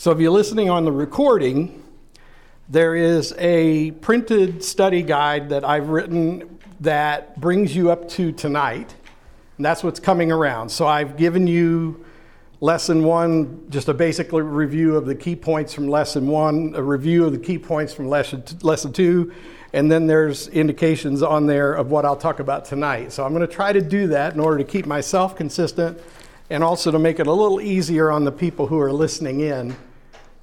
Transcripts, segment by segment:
So if you're listening on the recording, there is a printed study guide that I've written that brings you up to tonight. And that's what's coming around. So I've given you lesson one, just a basic review of the key points from lesson one, a review of the key points from lesson, lesson two, and then there's indications on there of what I'll talk about tonight. So I'm going to try to do that in order to keep myself consistent and also to make it a little easier on the people who are listening in.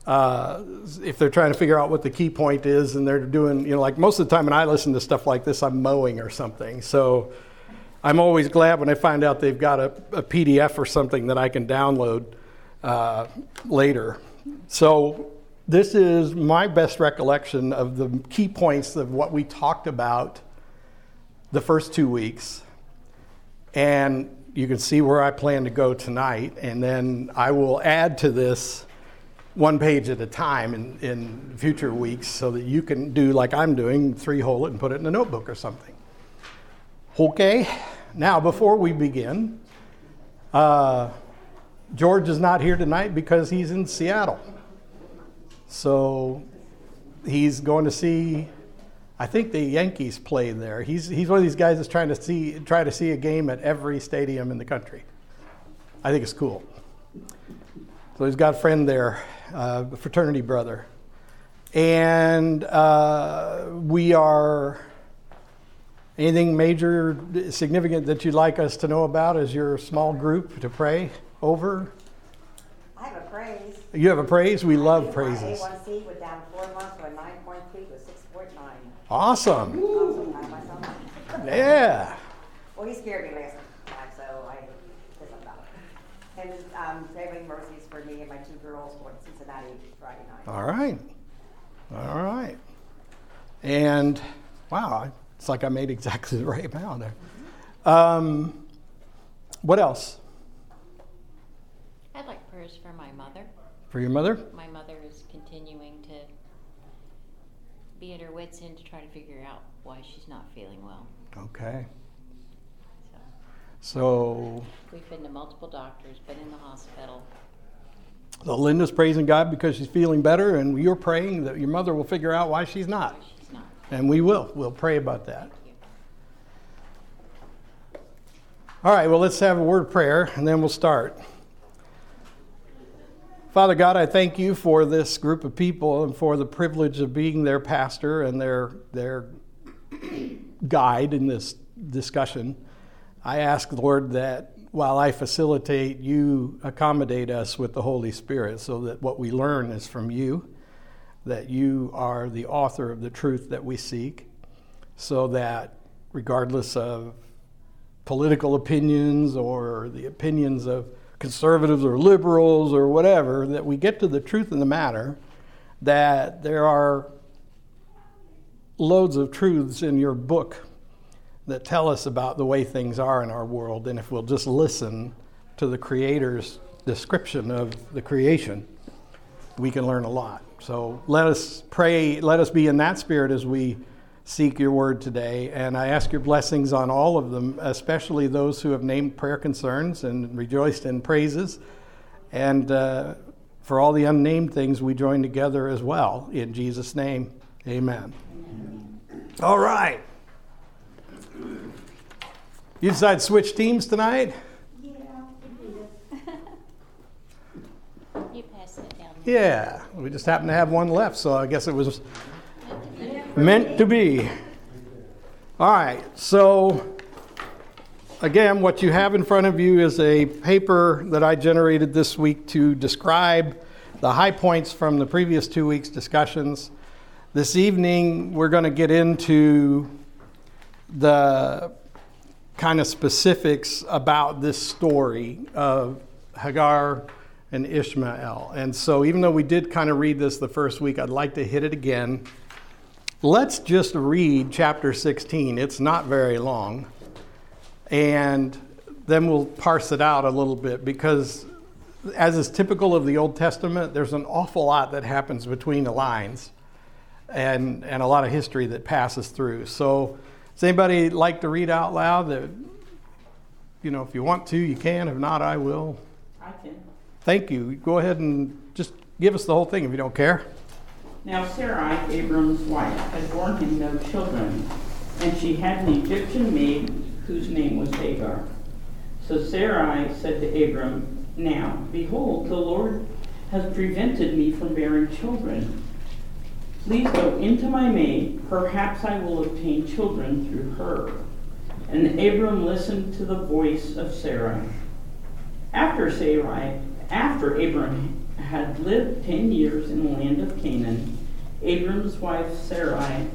Uh, if they're trying to figure out what the key point is and they're doing, you know, like most of the time when I listen to stuff like this, I'm mowing or something. So I'm always glad when I find out they've got a, a PDF or something that I can download uh, later. So this is my best recollection of the key points of what we talked about the first two weeks. And you can see where I plan to go tonight. And then I will add to this one page at a time in, in future weeks so that you can do like I'm doing, three hole it and put it in a notebook or something. Okay, now before we begin, uh, George is not here tonight because he's in Seattle. So he's going to see, I think the Yankees play there. He's, he's one of these guys that's trying to see, try to see a game at every stadium in the country. I think it's cool. So he's got a friend there, uh, a fraternity brother. And uh, we are, anything major, significant that you'd like us to know about as your small group to pray over? I have a praise. You have a praise? We love My praises. A1C went down four months from 9.3 to 6.9. Awesome. I'm so proud of myself. Yeah. Well, he scared me last time, so I did something about it. And um, traveling mercies for me and my two girls going to Cincinnati Friday night. All right. All right. And wow, it's like I made exactly the right amount there. Um, what else? I'd like prayers for my mother. For your mother? My mother is continuing to be at her wits' end to try to figure out why she's not feeling well. Okay. So we've been to multiple doctors, been in the hospital. so Linda's praising God because she's feeling better, and you're praying that your mother will figure out why she's Why not. she's not. And we will. We'll pray about that. All right, well, let's have a word of prayer and then we'll start. Father God, I thank you for this group of people and for the privilege of being their pastor and their, their guide in this discussion. I ask, Lord, that while I facilitate, you accommodate us with the Holy Spirit so that what we learn is from you, that you are the author of the truth that we seek, so that regardless of political opinions or the opinions of conservatives or liberals or whatever, that we get to the truth of the matter, that there are loads of truths in your book that tell us about the way things are in our world. And if we'll just listen to the Creator's description of the creation, we can learn a lot. So let us pray, let us be in that spirit as we seek your word today. And I ask your blessings on all of them, especially those who have named prayer concerns and rejoiced in praises. And uh, for all the unnamed things, we join together as well. In Jesus' name, amen. All right. You decide to switch teams tonight? You pass it down. Yeah, we just happen to have one left, so I guess it was meant to be. All right, so again, what you have in front of you is a paper that I generated this week to describe the high points from the previous two weeks' discussions. This evening, we're going to get into the kind of specifics about this story of Hagar and Ishmael. And so, even though we did kind of read this the first week, I'd like to hit it again. Let's just read chapter 16. It's not very long. And then we'll parse it out a little bit because, as is typical of the Old Testament, there's an awful lot that happens between the lines and, and a lot of history that passes through. So, does anybody like to read out loud? That, you know, if you want to, you can. If not, I will. I can. Thank you. Go ahead and just give us the whole thing if you don't care. Now Sarai, Abram's wife, had borne him no children, and she had an Egyptian maid whose name was Hagar. So Sarai said to Abram, Now, behold, the Lord has prevented me from bearing children. Please go into my maid, perhaps I will obtain children through her. And Abram listened to the voice of Sarai. After Sarai, after Abram had lived ten years in the land of Canaan, Abram's wife Sarai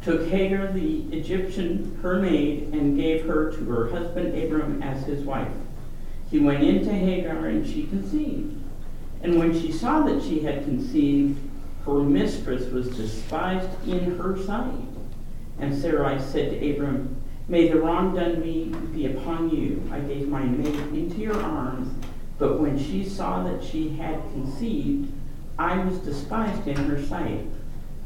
took Hagar the Egyptian, her maid, and gave her to her husband Abram as his wife. He went in to Hagar, and she conceived. And when she saw that she had conceived, her mistress was despised in her sight. And Sarai said to Abram, May the wrong done me be upon you. I gave my maid into your arms, but when she saw that she had conceived, I was despised in her sight.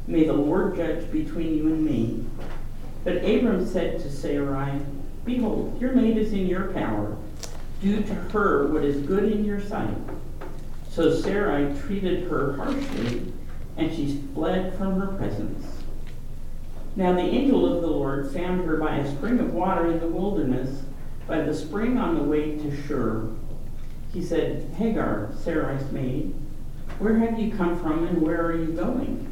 May the Lord judge between you and me. But Abram said to Sarai, Behold, your maid is in your power. Do to her what is good in your sight. So Sarai treated her harshly, and she fled from her presence. Now the angel of the Lord found her by a spring of water in the wilderness, by the spring on the way to Shur. He said, Hagar, Sarai's maid, where have you come from and where are you going?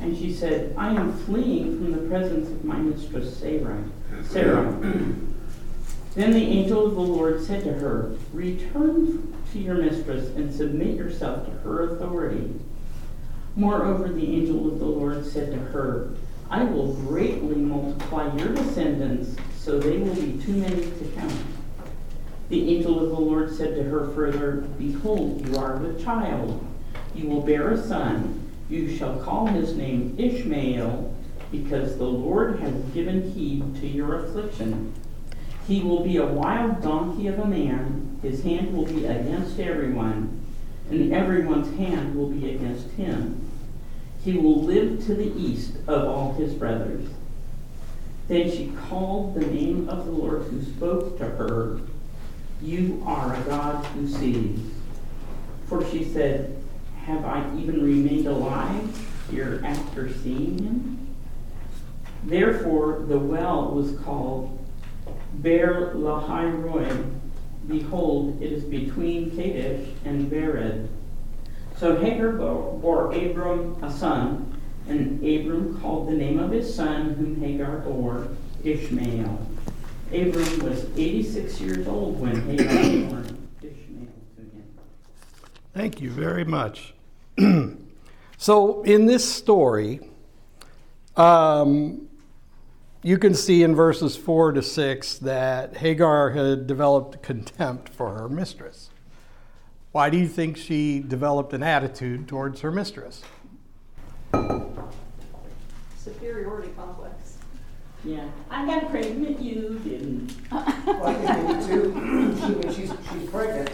And she said, I am fleeing from the presence of my mistress Sarai. Sarah. then the angel of the Lord said to her, Return to your mistress and submit yourself to her authority. Moreover, the angel of the Lord said to her, I will greatly multiply your descendants, so they will be too many to count. The angel of the Lord said to her further, Behold, you are with child. You will bear a son you shall call his name Ishmael, because the Lord has given heed to your affliction. He will be a wild donkey of a man, his hand will be against everyone, and everyone's hand will be against him. He will live to the east of all his brothers. Then she called the name of the Lord who spoke to her, You are a God who sees. For she said, have I even remained alive here after seeing him? Therefore, the well was called Beer Lahai Roi. Behold, it is between Kadesh and Bered. So Hagar bore Abram a son, and Abram called the name of his son, whom Hagar bore, Ishmael. Abram was 86 years old when Hagar bore Ishmael to him. Thank you very much. so, in this story, um, you can see in verses 4 to 6 that Hagar had developed contempt for her mistress. Why do you think she developed an attitude towards her mistress? Superiority complex. Yeah, I got pregnant, you didn't. Well, I think maybe too, she, when she's, she's pregnant,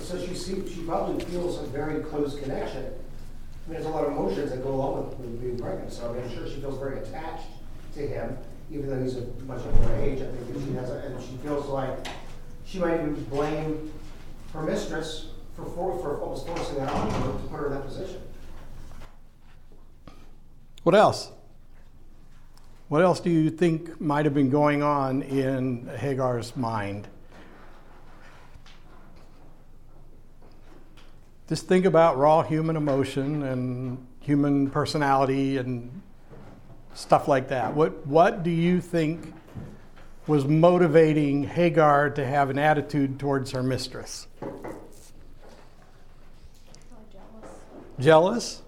so she, see- she probably feels a very close connection I mean, there's a lot of emotions that go along with, with being pregnant, so I mean, I'm sure she feels very attached to him, even though he's a much older age, I think that she has, a- and she feels like she might even blame her mistress for, for, for almost forcing that on her to put her in that position. What else? What else do you think might have been going on in Hagar's mind? just think about raw human emotion and human personality and stuff like that. What, what do you think was motivating Hagar to have an attitude towards her mistress? Jealous.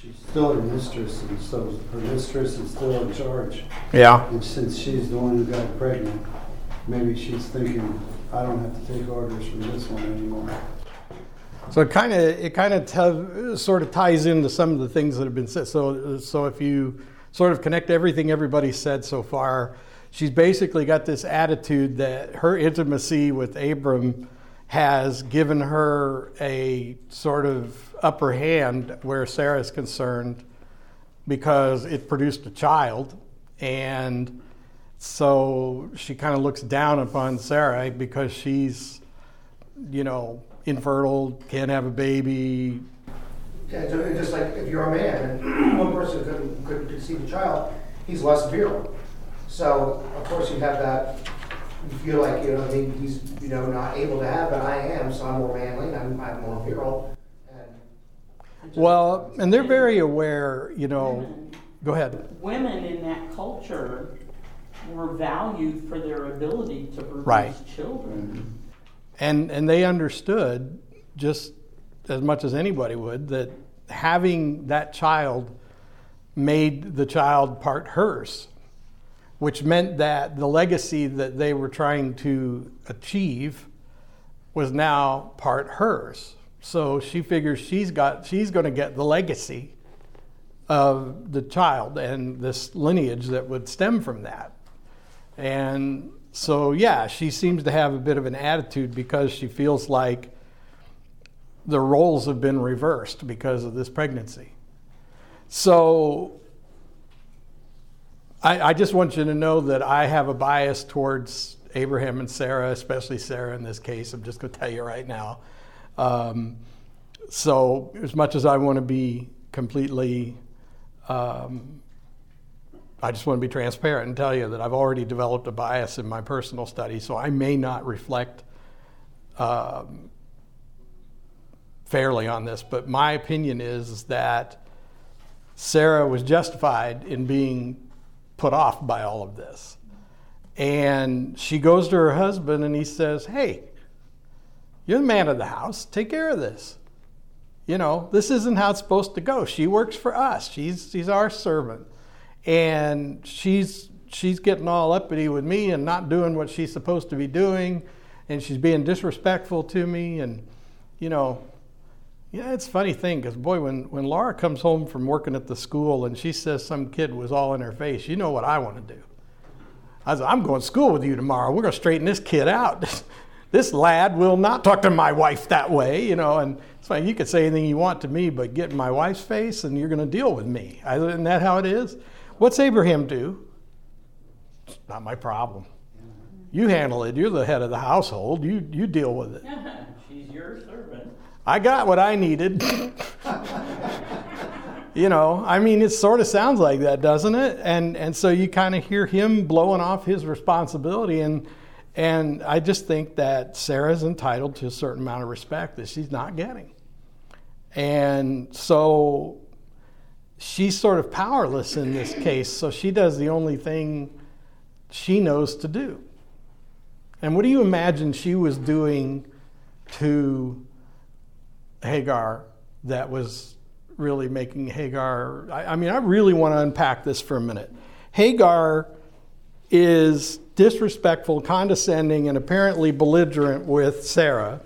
She's still her mistress, and so her mistress is still in charge. Yeah. And since she's the one who got pregnant, maybe she's thinking, I don't have to take orders from this one anymore. So it kind of it kind of sort of ties into some of the things that have been said. So so if you sort of connect everything everybody said so far, she's basically got this attitude that her intimacy with Abram has given her a sort of upper hand where Sarah is concerned because it produced a child and so she kind of looks down upon Sarah because she's you know, infertile, can't have a baby. Yeah, so just like if you're a man and one person couldn't, couldn't conceive a child, he's less virile. So of course you have that, you feel like, you know, he- he's, you know, not able to have, but I am, so I'm more manly, and I'm, I'm more virile. and- Well, and they're very aware, you know. Women- Go ahead. Women in that culture were valued for their ability to produce Right. children. Mm-hmm. And and they understood just as much as anybody would that having that child made the child part hers, which meant that the legacy that they were trying to achieve was now part hers. So she figures she's got she's going to get the legacy of the child and this lineage that would stem from that. And so, yeah, she seems to have a bit of an attitude because she feels like the roles have been reversed because of this pregnancy. So, I, I just want you to know that I have a bias towards Abraham and Sarah, especially Sarah in this case. I'm just going to tell you right now. Um, so, as much as I want to be completely um, I just want to be transparent and tell you that I've already developed a bias in my personal study, so I may not reflect um, fairly on this. But my opinion is that Sarah was justified in being put off by all of this. And she goes to her husband and he says, Hey, you're the man of the house, take care of this. You know, this isn't how it's supposed to go. She works for us. She's she's our servant. And she's she's getting all uppity with me and not doing what she's supposed to be doing and she's being disrespectful to me and you know, yeah, it's a funny thing because boy, when when Laura comes home from working at the school and she says some kid was all in her face, you know what I want to do. I said, I'm going to school with you tomorrow. We're going to straighten this kid out. this lad will not talk to my wife that way, you know. And it's fine. You could say anything you want to me, but get in my wife's face and you're going to deal with me. Isn't that how it is? What's Abraham do? It's not my problem. You handle it. You're the head of the household. You, you deal with it. She's your servant. I got what I needed. you know, I mean, it sort of sounds like that, doesn't it? And and so you kind of hear him blowing off his responsibility, and and I just think that Sarah's entitled to a certain amount of respect that she's not getting, and so she's sort of powerless in this case. So she does the only thing she knows to do. And what do you imagine she was doing to Hagar that was really making Hagar. I, I, mean, I really want to unpack this for a minute. Hagar is disrespectful, condescending, and apparently belligerent with Sarah.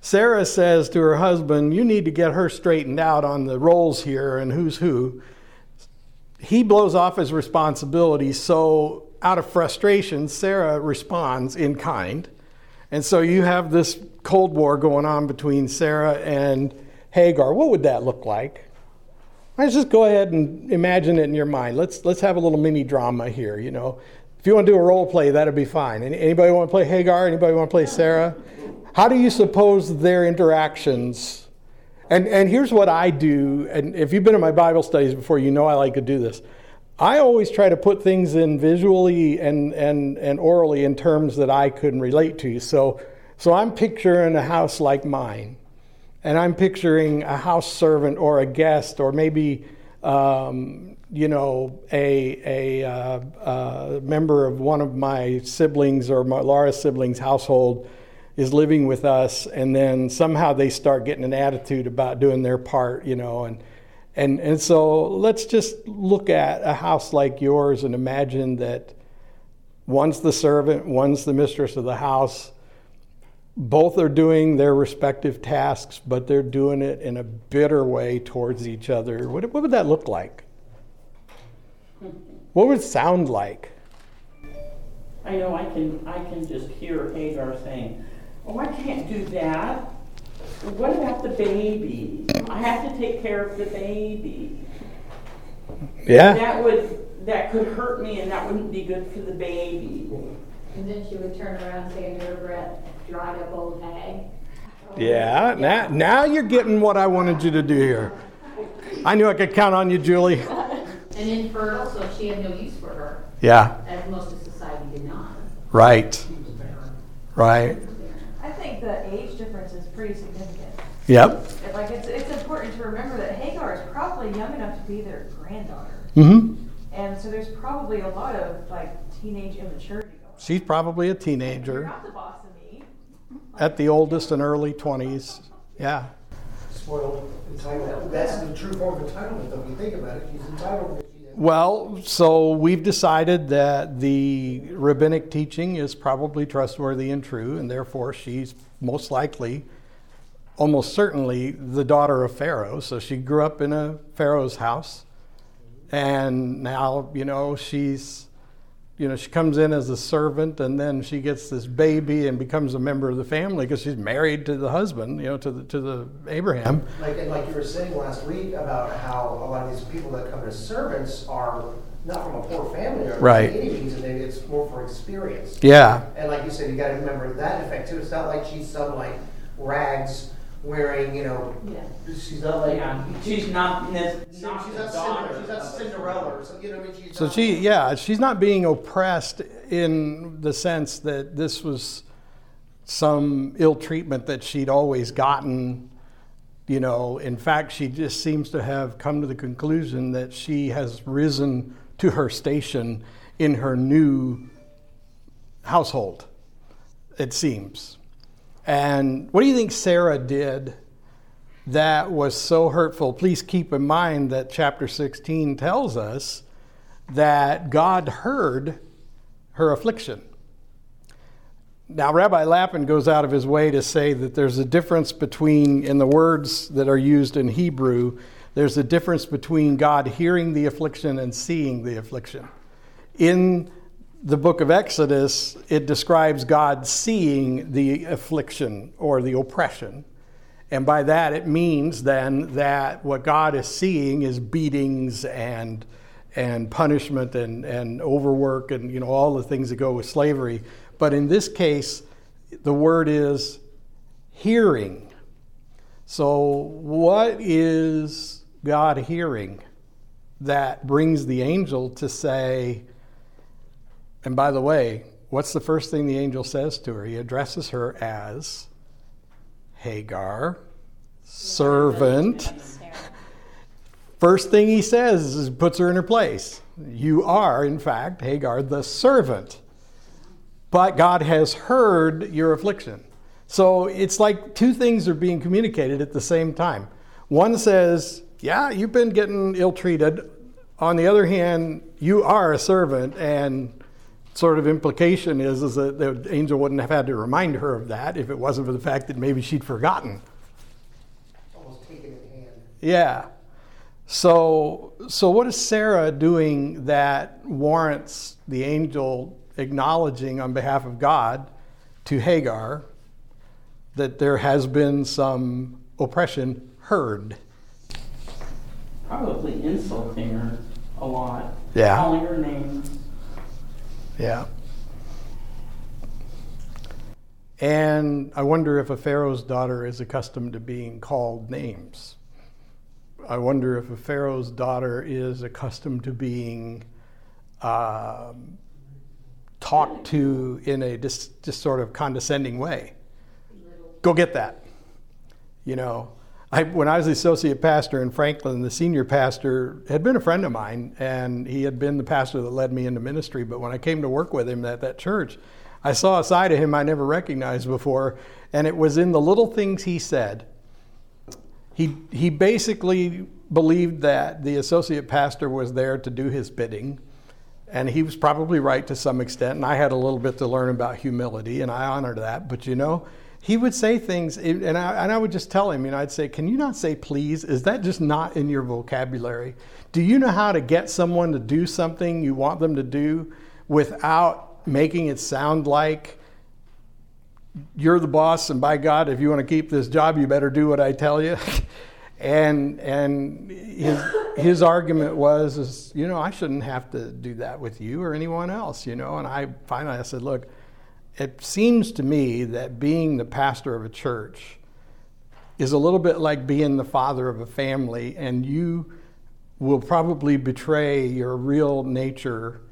Sarah says to her husband, You need to get her straightened out on the roles here and who's who. He blows off his responsibility, so out of frustration, Sarah responds in kind. And so you have this Cold War going on between Sarah and Hagar. What would that look like? Let's just go ahead and imagine it in your mind. Let's let's have a little mini drama here. You know, if you want to do a role play, that'd be fine. Anybody want to play Hagar? Anybody want to play Sarah? How do you suppose their interactions? And and here's what I do. And if you've been in my Bible studies before, you know I like to do this. I always try to put things in visually and, and, and orally in terms that I can relate to. So, so I'm picturing a house like mine, and I'm picturing a house servant or a guest, or maybe, um, you know, a, a uh, uh, member of one of my siblings or my, Laura's siblings' household is living with us, and then somehow they start getting an attitude about doing their part, you know, and and, and so let's just look at a house like yours and imagine that one's the servant, one's the mistress of the house. Both are doing their respective tasks, but they're doing it in a bitter way towards each other. What, what would that look like? What would it sound like? I know I can I can just hear Hagar saying, Oh, I can't do that. What about the baby? I have to take care of the baby. Yeah. That would that could hurt me and that wouldn't be good for the baby. And then she would turn around and say under her breath, dried up old hag. Yeah, now, now you're getting what I wanted you to do here. I knew I could count on you, Julie. And infertile, so she had no use for her, Yeah, as most of society did not. right. Right. I think the age difference is pretty significant. Yep. It- Like, it's, it's important to remember that Hagar is probably young enough to be their granddaughter. hmm And so there's probably a lot of like teenage immaturity going on. She's probably a You're teenager not the boss of me. at the oldest and early 20s. Yeah. Spoiled, entitled. That's the true form of entitlement, though, if you think about it. She's entitled. Well, so we've decided that the rabbinic teaching is probably trustworthy and true, and therefore she's most likely, almost certainly, the daughter of Pharaoh. So she grew up in a Pharaoh's house, and now, you know, she's, you know, she comes in as a servant, and then she gets this baby and becomes a member of the family because she's married to the husband, you know, to the to the Abraham. Like, and like you were saying last week about how a lot of these people that come as servants are not from a poor family or Right. any means, and maybe it's more for experience. Yeah. And like you said, you gotta remember that effect too. It's not like she's some like rags wearing, you know, Yeah. she's not like. Yeah, she's not, nec- She's not not, Cinderella, she's not Cinderella or something, you know what I mean? She's So not- she, yeah, she's not being oppressed in the sense that this was some ill treatment that she'd always gotten. You know, in fact, she just seems to have come to the conclusion that she has risen to her station in her new household, it seems. And what do you think Sarah did that was so hurtful? Please keep in mind that chapter 16 tells us that God heard her affliction. Now, Rabbi Lapin goes out of his way to say that there's a difference between, in the words that are used in Hebrew, there's a difference between God hearing the affliction and seeing the affliction. In the book of Exodus, it describes God seeing the affliction or the oppression. And by that, it means then that what God is seeing is beatings and, and punishment and, and overwork and you know, all the things that go with slavery. But in this case, the word is hearing. So, what is God hearing that brings the angel to say, and by the way, what's the first thing the angel says to her? He addresses her as Hagar, servant. First thing he says is puts her in her place. You are, in fact, Hagar, the servant. But God has heard your affliction. So it's like two things are being communicated at the same time. One says, Yeah, you've been getting ill treated. On the other hand, you are a servant, and sort of implication is, is that the angel wouldn't have had to remind her of that if it wasn't for the fact that maybe she'd forgotten. Almost taken in hand. Yeah. So, so what is Sarah doing that warrants the angel acknowledging on behalf of God to Hagar that there has been some oppression heard? Probably insulting her a lot. Yeah. Calling her names. Yeah. And I wonder if a Pharaoh's daughter is accustomed to being called names. I wonder if a Pharaoh's daughter is accustomed to being um, talked to in a just, just sort of condescending way. Go get that. You know, I, when I was the associate pastor in Franklin, the senior pastor had been a friend of mine, and he had been the pastor that led me into ministry. But when I came to work with him at that church, I saw a side of him I never recognized before, and it was in the little things he said. He, he basically believed that the associate pastor was there to do his bidding, and he was probably right to some extent. And I had a little bit to learn about humility, and I honored that. But you know, he would say things, and I, and I would just tell him, you know, I'd say, Can you not say please? Is that just not in your vocabulary? Do you know how to get someone to do something you want them to do without making it sound like you're the boss, and by God, if you want to keep this job, you better do what I tell you? and and his his argument was is you know I shouldn't have to do that with you or anyone else you know and I finally I said look it seems to me that being the pastor of a church is a little bit like being the father of a family, and you will probably betray your real nature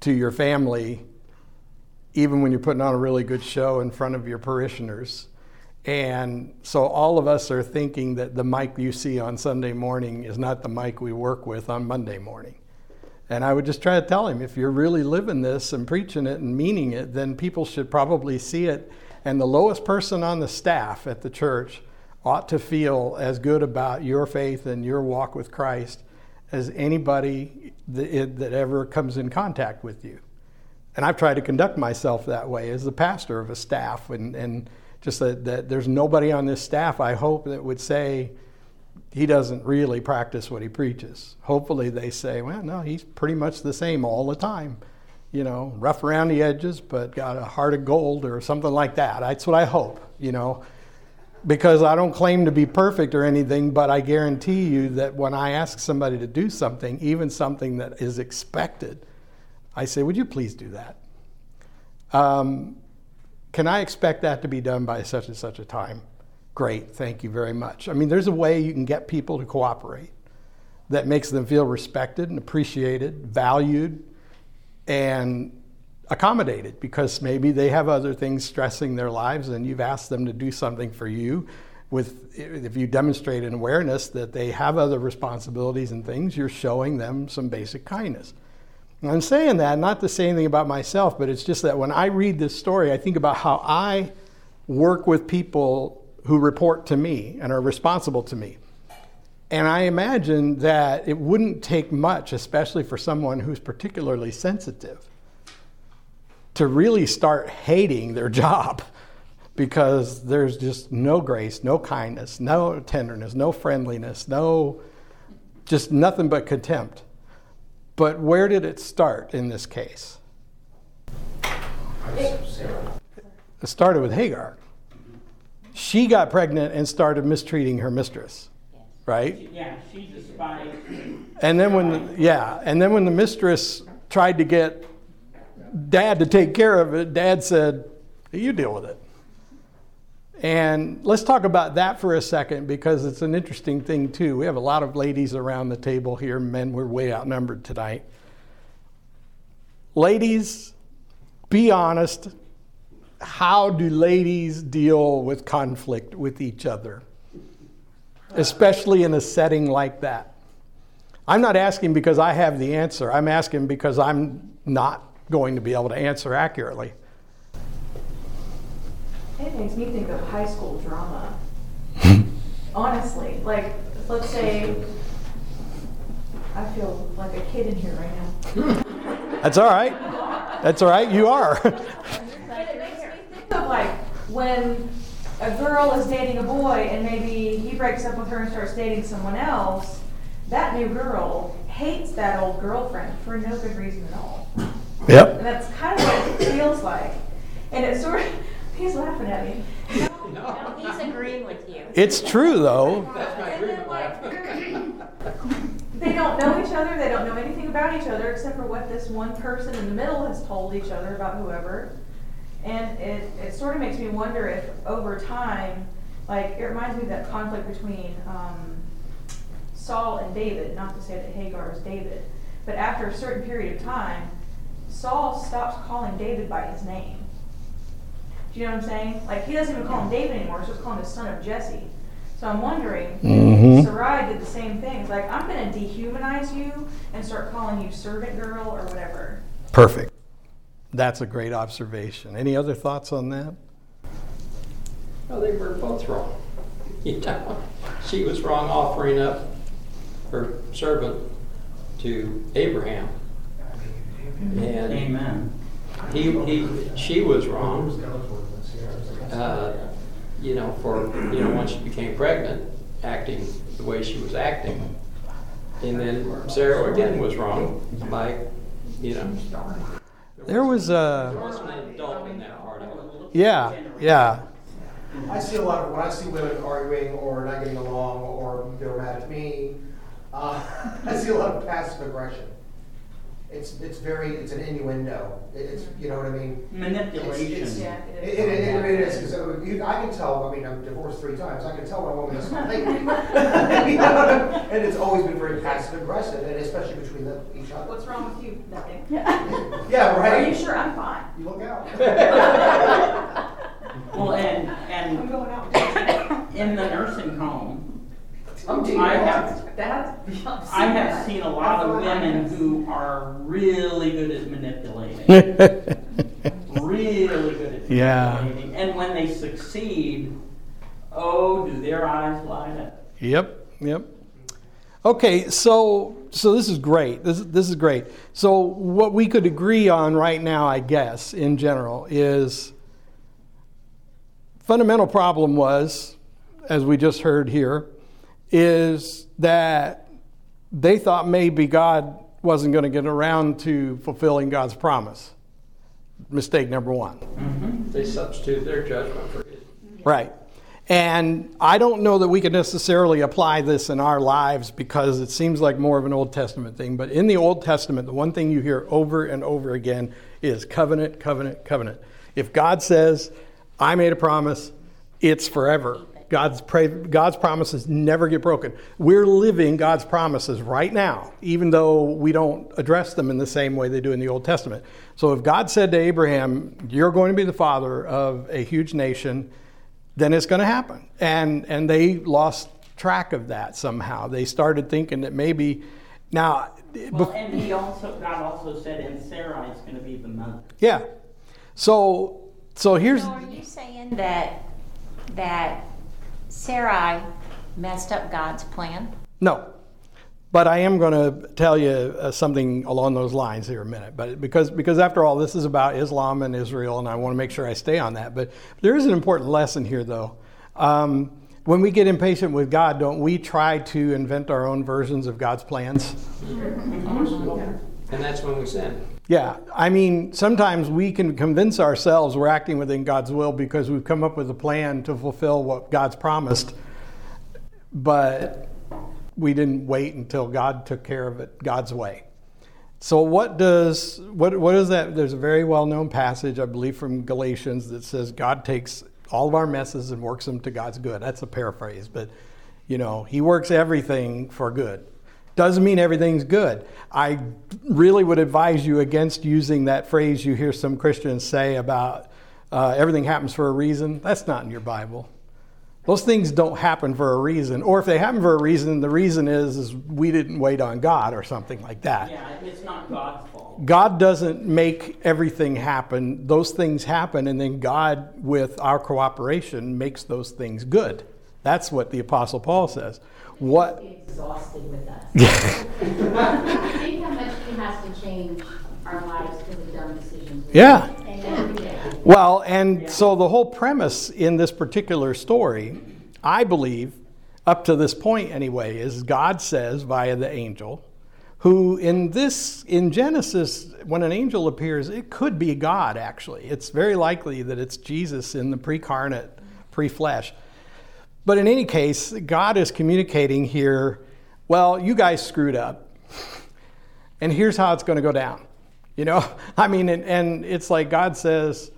to your family even when you're putting on a really good show in front of your parishioners. And so all of us are thinking that the Mike you see on Sunday morning is not the Mike we work with on Monday morning. And I would just try to tell him if you're really living this and preaching it and meaning it, then people should probably see it. And the lowest person on the staff at the church ought to feel as good about your faith and your walk with Christ as anybody that, ever comes in contact with you. And I've tried to conduct myself that way as the pastor of a staff, and, and just that, that there's nobody on this staff, I hope, that would say he doesn't really practice what he preaches. Hopefully, they say, well, no, he's pretty much the same all the time. You know, rough around the edges, but got a heart of gold or something like that. That's what I hope, you know because I don't claim to be perfect or anything, but I guarantee you that when I ask somebody to do something, even something that is expected, I say, Would you please do that? Um, can I expect that to be done by such and such a time? Great, thank you very much. I mean, there's a way you can get people to cooperate that makes them feel respected and appreciated, valued, and accommodated because maybe they have other things stressing their lives and you've asked them to do something for you with if you demonstrate an awareness that they have other responsibilities and things you're showing them some basic kindness i'm saying that not to say anything about myself but it's just that when i read this story i think about how i work with people who report to me and are responsible to me and i imagine that it wouldn't take much especially for someone who's particularly sensitive to really start hating their job because there's just no grace, no kindness, no tenderness, no friendliness, no just nothing but contempt. But where did it start in this case? It started with Hagar. She got pregnant and started mistreating her mistress, right? Yeah, she despised. And then when, the, yeah, and then when the mistress tried to get dad to take care of it, dad said, You deal with it. And let's talk about that for a second because it's an interesting thing, too. We have a lot of ladies around the table here. Men, we're way outnumbered tonight. Ladies, be honest. How do ladies deal with conflict with each other? Especially in a setting like that. I'm not asking because I have the answer. I'm asking because I'm not going to be able to answer accurately. It makes me think of high school drama. Honestly, like, let's say, I feel like a kid in here right now. That's all right. That's all right. You are. it makes me think of like when a girl is dating a boy and maybe he breaks up with her and starts dating someone else. That new girl hates that old girlfriend for no good reason at all. Yep. And that's kind of what it feels like. And it's sort of, he's laughing at me. No, no, he's agreeing with you. It's true, though. And then, like, they don't know each other. They don't know anything about each other except for what this one person in the middle has told each other about whoever. And it, it sort of makes me wonder if over time, like, it reminds me of that conflict between um, Saul and David, not to say that Hagar is David, but after a certain period of time, Saul stops calling David by his name. Do you know what I'm saying? Like he doesn't even call him David anymore, so he's calling his son of Jesse. So I'm wondering, mm-hmm. Sarai did the same thing. Like I'm going to dehumanize you and start calling you servant girl or whatever. Perfect. That's a great observation. Any other thoughts on that? Well, they were both wrong. You know, she was wrong offering up her servant to Abraham and Amen. he, he, she was wrong. Uh, you know, for you know, once she became pregnant, acting the way she was acting, and then Sarah again was wrong by, you know. There was a. There wasn't an adult in that part of it. Yeah, yeah. I see a lot of when I see women arguing or not getting along or they're mad at me. Uh, I see a lot of passive aggression it's, it's very, it's an innuendo. It's, you know what I mean? Manipulation. It's- Yeah, It, it it, is. it, it is, because uh, I can tell, I mean, I'm divorced three times, I can tell when a woman is thinking. You know, And it's always been very passive aggressive, and especially between the, each other. What's wrong with you? Nothing. Yeah, right. Are you right? sure? I'm fine. You look out. Well, and, I'm and going out. in the nursing home, I'm taking I have, That, I have seen a lot of women who are really good at manipulating. really good at Yeah. manipulating. And when they succeed, oh, do their eyes light up. Yep, yep. Okay, so so this is great. This this is great. So what we could agree on right now, I guess, in general, is fundamental problem was, as we just heard here, is that they thought maybe God wasn't going to get around to fulfilling God's promise. Mistake number one. Mm-hmm. They substitute their judgment for his. Right. And I don't know that we can necessarily apply this in our lives because it seems like more of an Old Testament thing. But in the Old Testament, the one thing you hear over and over again is covenant, covenant, covenant. If God says, I made a promise, it's forever. God's, pra- God's promises never get broken. We're living God's promises right now, even though we don't address them in the same way they do in the Old Testament. So if God said to Abraham, You're going to be the father of a huge nation, then it's going to happen. And, and they lost track of that somehow. They started thinking that maybe, now, Well, bef- and he also, God also said, and Sarah is going to be the mother. yeah. So, so here's, So are you saying that, that Sarai messed up God's plan? no. But I am going to tell you uh, something along those lines here in a minute. But because, because after all, this is about Islam and Israel, and I want to make sure I stay on that. But there is an important lesson here, though. Um, when we get impatient with God, don't we try to invent our own versions of God's plans? And that's when we sin. Yeah, I mean, sometimes we can convince ourselves we're acting within God's will because we've come up with a plan to fulfill what God's promised, but we didn't wait until God took care of it God's way. So what does what what is that? There's a very well-known passage, I believe, from Galatians that says God takes all of our messes and works them to God's good. That's a paraphrase, but you know, He works everything for good. Doesn't mean everything's good. I really would advise you against using that phrase you hear some Christians say about uh, everything happens for a reason. That's not in your Bible. Those things don't happen for a reason, or if they happen for a reason, the reason is, is we didn't wait on God or something like that. Yeah, it's not God's fault. God doesn't make everything happen. Those things happen, and then God, with our cooperation, makes those things good. That's what the Apostle Paul says. What? Be exhausted with us. Think how much he has to change our lives because of dumb decisions. Yeah. make. And every day. Well, and so the whole premise in this particular story, I believe, up to this point anyway, is God says via the angel, who in this, in Genesis, when an angel appears, it could be God actually. It's very likely that it's Jesus in the precarnate, pre flesh. But in any case, God is communicating here, well, you guys screwed up, and here's how it's going to go down. You know, I mean, and, and it's like God says,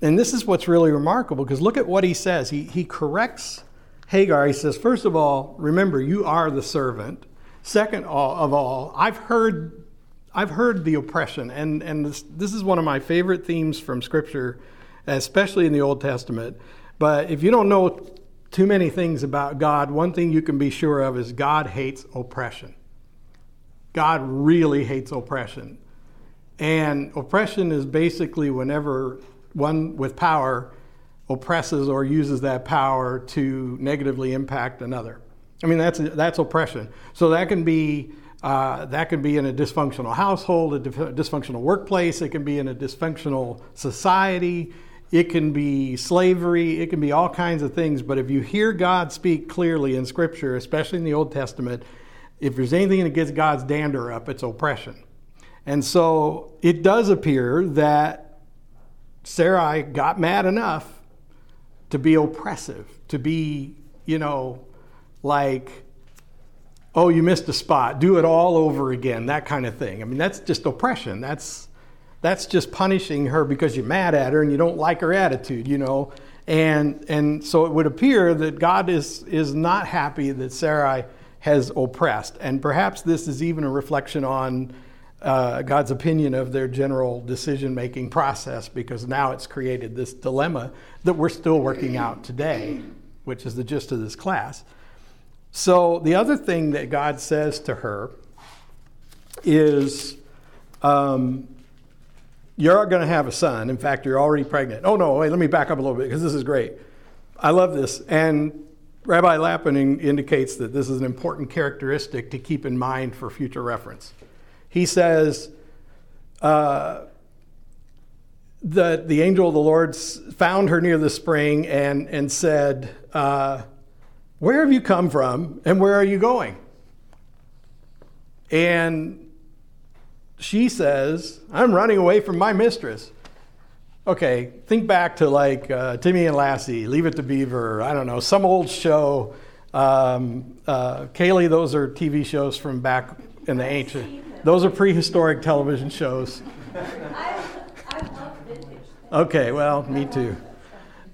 and this is what's really remarkable because look at what he says. He, he corrects Hagar. He says, first of all, remember, you are the servant. Second of all, I've heard, I've heard the oppression. And, and this, this is one of my favorite themes from Scripture, especially in the Old Testament. But if you don't know too many things about God, one thing you can be sure of is God hates oppression. God really hates oppression. And oppression is basically whenever one with power oppresses or uses that power to negatively impact another. I mean, that's, that's oppression. So that can be. Uh, that can be in a dysfunctional household, a dysfunctional workplace. It can be in a dysfunctional society. It can be slavery. It can be all kinds of things. But if you hear God speak clearly in Scripture, especially in the Old Testament, if there's anything that gets God's dander up, it's oppression. And so it does appear that Sarai got mad enough to be oppressive, to be, you know, like oh, you missed a spot, do it all over again, that kind of thing. I mean, that's just oppression. That's, that's just punishing her because you're mad at her and you don't like her attitude, you know. And, and so it would appear that God is, is not happy that Sarai has oppressed. And perhaps this is even a reflection on uh, God's opinion of their general decision making process because now it's created this dilemma that we're still working out today, which is the gist of this class. So, the other thing that God says to her is, um, You're going to have a son. In fact, you're already pregnant. Oh, no, wait, let me back up a little bit because this is great. I love this. And Rabbi Lapin indicates that this is an important characteristic to keep in mind for future reference. He says, uh, that the angel of the Lord found her near the spring and, and said, uh, where have you come from and where are you going? And she says, I'm running away from my mistress. Okay, think back to like uh, Timmy and Lassie, Leave It to Beaver, I don't know, some old show. Um, uh, Kaylee, those are TV shows from back in the ancient, those are prehistoric television shows. Okay, well, me too.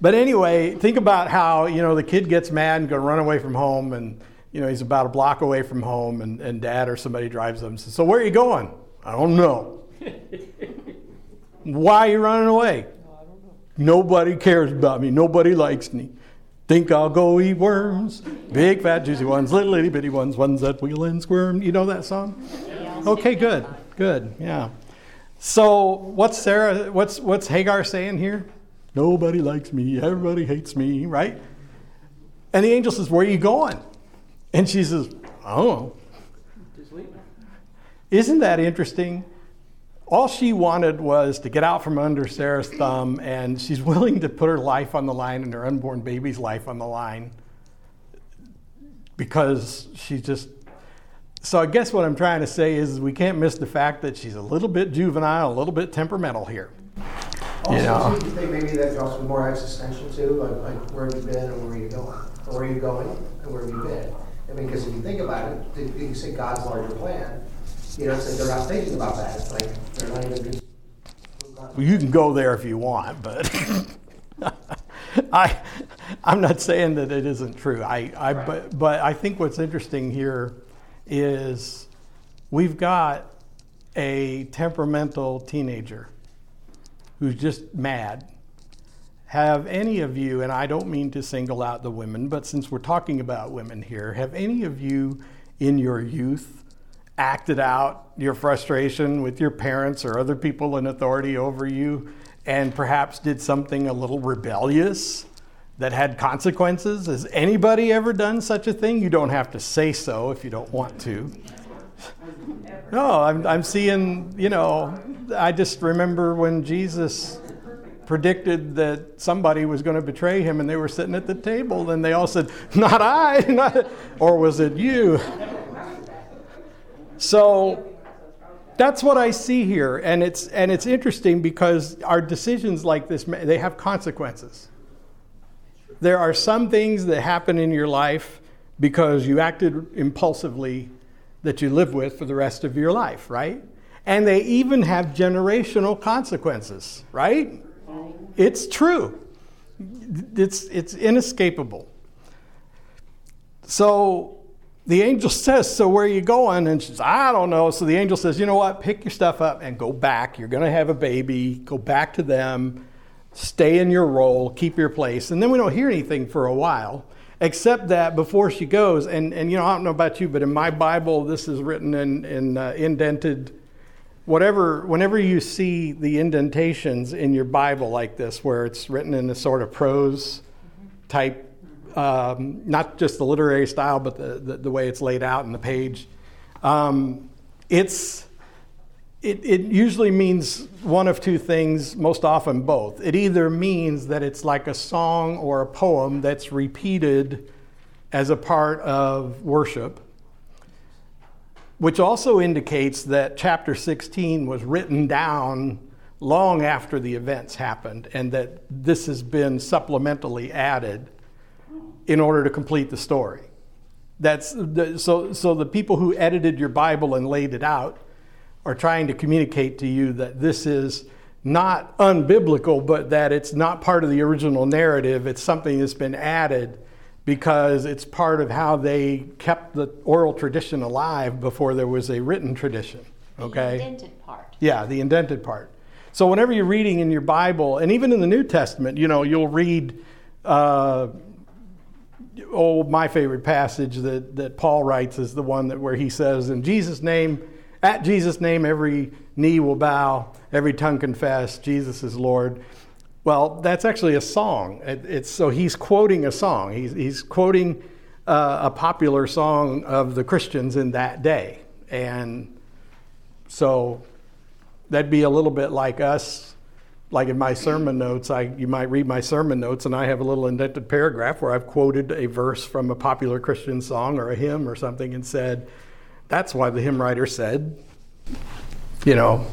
But anyway, think about how, you know, the kid gets mad and to run away from home and, you know, he's about a block away from home and, and dad or somebody drives them and says, So where are you going? I don't know. Why are you running away? Nobody cares about me. Nobody likes me. Think I'll go eat worms. Big, fat, juicy ones, little itty bitty ones, ones that wheel and squirm. You know that song? Okay, good, good, yeah. So what's Sarah? What's what's Hagar saying here? Nobody likes me. Everybody hates me, right? And the angel says, Where are you going? And she says, Oh. Isn't that interesting? All she wanted was to get out from under Sarah's thumb, and she's willing to put her life on the line and her unborn baby's life on the line because she just. So I guess what I'm trying to say is we can't miss the fact that she's a little bit juvenile, a little bit temperamental here. Also, yeah. do you think maybe that's also more existential too, like, like where have you been and where are you going, or where are you going and where have you been? I mean, because if you think about it, you say God's larger plan. You know, it's like they're not thinking about that. It's like they're not even just. Well, you can go there if you want, but I, I'm not saying that it isn't true. I, I right. but, but I think what's interesting here is we've got a temperamental teenager who's just mad. Have any of you, and I don't mean to single out the women, but since we're talking about women here, have any of you in your youth acted out your frustration with your parents or other people in authority over you and perhaps did something a little rebellious that had consequences? Has anybody ever done such a thing? You don't have to say so if you don't want to. No, I'm, I'm seeing, you know, I just remember when Jesus predicted that somebody was going to betray him and they were sitting at the table and they all said, Not I, not, or was it you? So that's what I see here. And it's, and it's interesting because our decisions like this, they have consequences. There are some things that happen in your life because you acted impulsively that you live with for the rest of your life, right? And they even have generational consequences, right? It's true. It's, it's inescapable. So the angel says, So where are you going? And she says, I don't know. So the angel says, You know what? Pick your stuff up and go back. You're going to have a baby. Go back to them. Stay in your role. Keep your place. And then we don't hear anything for a while except that before she goes, and, and you know, I don't know about you, but in my Bible, this is written in, in uh, indented, whatever, whenever you see the indentations in your Bible like this, where it's written in a sort of prose type, um, not just the literary style, but the, the, the, way it's laid out in the page, um, it's, it, it usually means one of two things, most often both. It either means that it's like a song or a poem that's repeated as a part of worship, which also indicates that chapter 16 was written down long after the events happened and that this has been supplementally added in order to complete the story. That's the, so. So the people who edited your Bible and laid it out are trying to communicate to you that this is not unbiblical, but that it's not part of the original narrative. It's something that's been added because it's part of how they kept the oral tradition alive before there was a written tradition. Okay. The indented part. Yeah, the indented part. So whenever you're reading in your Bible, and even in the New Testament, you know, you'll read. Uh, oh, my favorite passage that, that Paul writes is the one that where he says, "In Jesus' name, at Jesus' name, every knee will bow, every tongue confess, Jesus is Lord." Well, that's actually a song. It, it's so he's quoting a song. He's he's quoting uh, a popular song of the Christians in that day, and so that'd be a little bit like us. Like in my sermon notes, I you might read my sermon notes, and I have a little indented paragraph where I've quoted a verse from a popular Christian song or a hymn or something, and said, "That's why the hymn writer said, you know,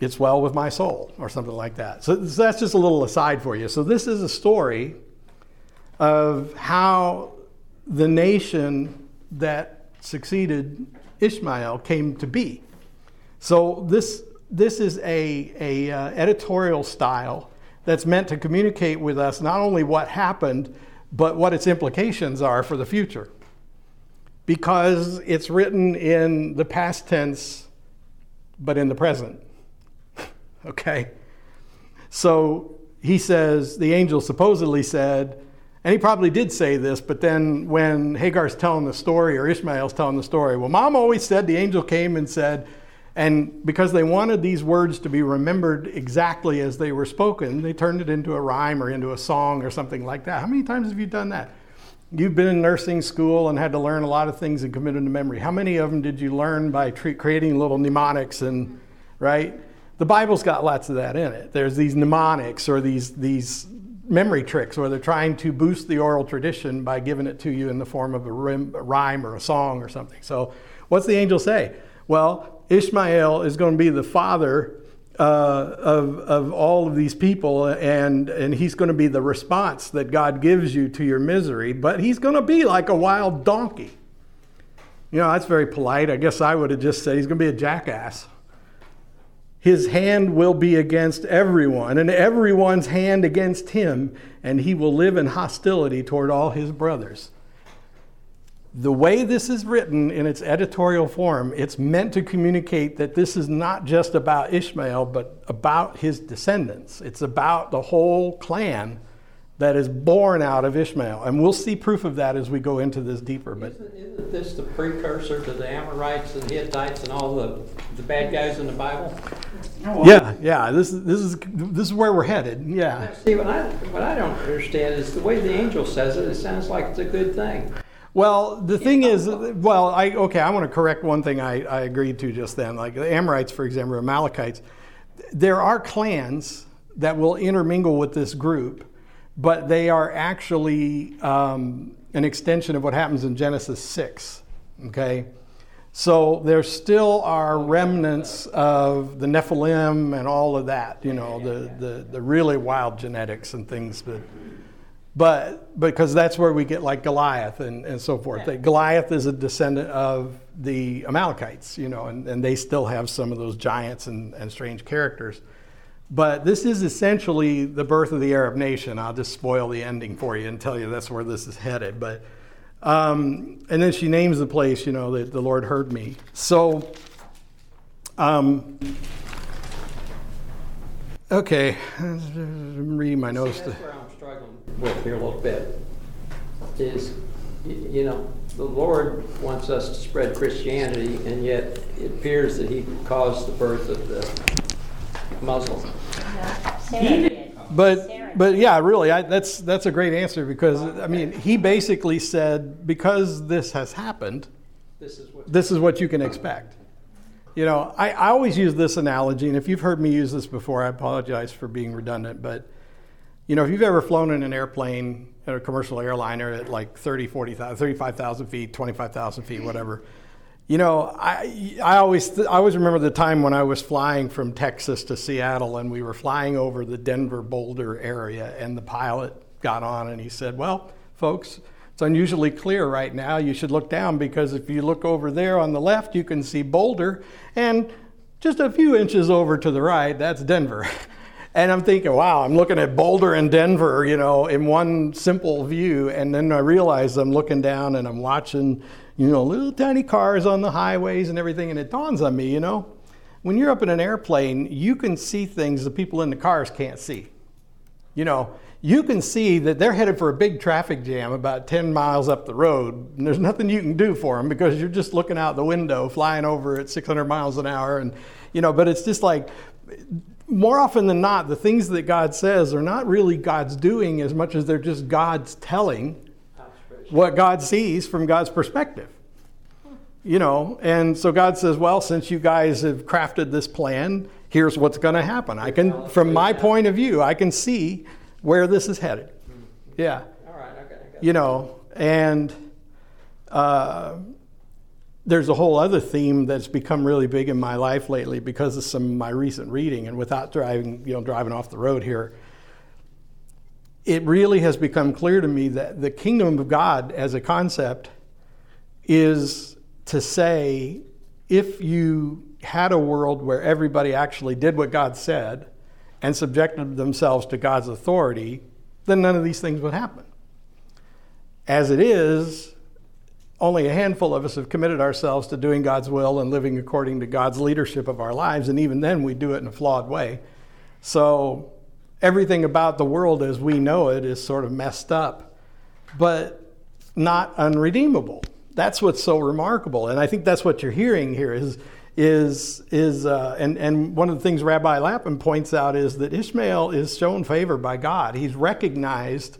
it's well with my soul," or something like that. So, so that's just a little aside for you. So this is a story of how the nation that succeeded Ishmael came to be. So this this is a, a uh, editorial style that's meant to communicate with us not only what happened, but what its implications are for the future. Because it's written in the past tense, but in the present. okay? So he says, the angel supposedly said, and he probably did say this, but then when Hagar's telling the story or Ishmael's telling the story, well, mom always said the angel came and said, and because they wanted these words to be remembered exactly as they were spoken, they turned it into a rhyme or into a song or something like that. How many times have you done that? You've been in nursing school and had to learn a lot of things and commit them to memory. How many of them did you learn by tre- creating little mnemonics and, right? The Bible's got lots of that in it. There's these mnemonics or these, these memory tricks where they're trying to boost the oral tradition by giving it to you in the form of a rhyme or a song or something. So, what's the angel say? Well, Ishmael is going to be the father uh, of, of all of these people, and, and he's going to be the response that God gives you to your misery, but he's going to be like a wild donkey. You know, that's very polite. I guess I would have just said he's going to be a jackass. His hand will be against everyone, and everyone's hand against him, and he will live in hostility toward all his brothers the way this is written in its editorial form, it's meant to communicate that this is not just about Ishmael, but about his descendants. It's about the whole clan that is born out of Ishmael. And we'll see proof of that as we go into this deeper. But isn't, isn't this the precursor to the Amorites and the Hittites and all the, the bad guys in the Bible? Yeah, yeah. This is this is this is where we're headed. Yeah. See, what I what I don't understand is the way the angel says it. It sounds like it's a good thing. Well, the thing is, well, I okay, I want to correct one thing I, I agreed to just then. Like the Amorites, for example, or Amalekites, there are clans that will intermingle with this group, but they are actually um, an extension of what happens in Genesis 6. Okay? So there still are remnants of the Nephilim and all of that, you know, the, the, the really wild genetics and things. But but because that's where we get like Goliath and, and so forth. Yeah. Goliath is a descendant of the Amalekites, you know, and, and they still have some of those giants and, and strange characters. But this is essentially the birth of the Arab nation. I'll just spoil the ending for you and tell you that's where this is headed. But um, and then she names the place, you know, that the Lord heard me. So, um, okay, I'm reading my notes. See, with here a little bit is, you know, the Lord wants us to spread Christianity, and yet it appears that He caused the birth of the Muslim. But but yeah, really, I, that's that's a great answer because I mean he basically said because this has happened, this is what, this is what you can expect. You know, I, I always use this analogy, and if you've heard me use this before, I apologize for being redundant, but you know, if you've ever flown in an airplane, a commercial airliner at like 30, 40,000, 35,000 feet, 25,000 feet, whatever, you know, I, I, always, I always remember the time when I was flying from Texas to Seattle and we were flying over the Denver Boulder area and the pilot got on and he said, well, folks, It's unusually clear right now. You should look down because if you look over there on the left, you can see Boulder, and just a few inches over to the right, that's Denver. And I'm thinking, wow, I'm looking at Boulder and Denver, you know, in one simple view. And then I realize I'm looking down and I'm watching, you know, little tiny cars on the highways and everything. And it dawns on me, you know, when you're up in an airplane, you can see things the people in the cars can't see. You know, you can see that they're headed for a big traffic jam about 10 miles up the road, and there's nothing you can do for them because you're just looking out the window, flying over at 600 miles an hour. And, you know, but it's just like, more often than not, the things that God says are not really God's doing as much as they're just God's telling what God sees from God's perspective. You know, and so God says, well, since you guys have crafted this plan, here's what's going to happen. I can, from my point of view, I can see where this is headed. Yeah. All right, okay. You know, and uh, there's a whole other theme that's become really big in my life lately because of some of my recent reading and without driving, you know, driving off the road here. It really has become clear to me that the kingdom of God as a concept is to say if you had a world where everybody actually did what God said and subjected themselves to God's authority, then none of these things would happen. As it is, only a handful of us have committed ourselves to doing God's will and living according to God's leadership of our lives, and even then we do it in a flawed way. So everything about the world as we know it is sort of messed up, but not unredeemable. That's what's so remarkable, and I think that's what you're hearing here is is is uh, and and one of the things Rabbi Lapin points out is that Ishmael is shown favor by God. He's recognized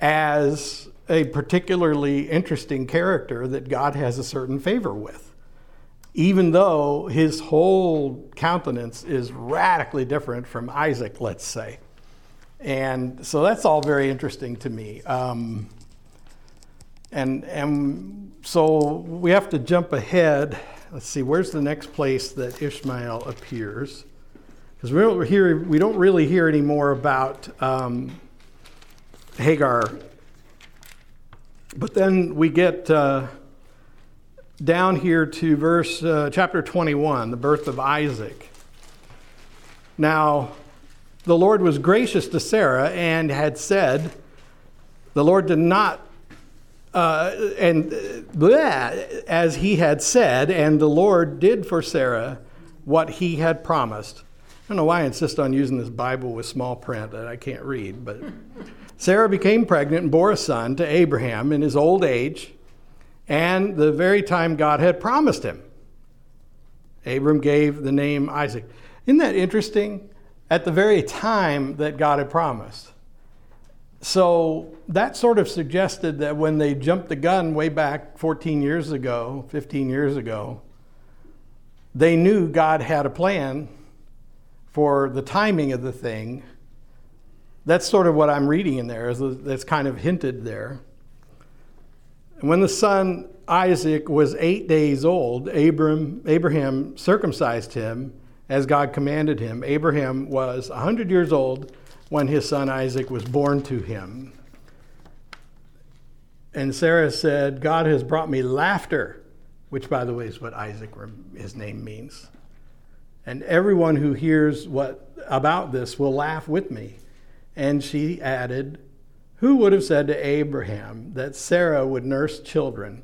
as a particularly interesting character that God has a certain favor with, even though his whole countenance is radically different from Isaac, let's say. And so that's all very interesting to me. Um, and, and so we have to jump ahead. Let's see, where's the next place that Ishmael appears? Because we don't, hear, we don't really hear any more about um, Hagar but then we get uh, down here to verse uh, chapter 21, the birth of Isaac. Now, the Lord was gracious to Sarah and had said, the Lord did not, uh, and bleh, as he had said, and the Lord did for Sarah what he had promised. I don't know why I insist on using this Bible with small print that I can't read, but Sarah became pregnant and bore a son to Abraham in his old age and the very time God had promised him. Abram gave the name Isaac. Isn't that interesting? At the very time that God had promised. So that sort of suggested that when they jumped the gun way back 14 years ago, 15 years ago, they knew God had a plan for the timing of the thing. That's sort of what I'm reading in there, that's kind of hinted there. When the son Isaac was eight days old, Abram, Abraham circumcised him as God commanded him. Abraham was 100 years old when his son Isaac was born to him. And Sarah said, God has brought me laughter, which, by the way, is what Isaac, his name means. And everyone who hears what about this will laugh with me. And she added, Who would have said to Abraham that Sarah would nurse children?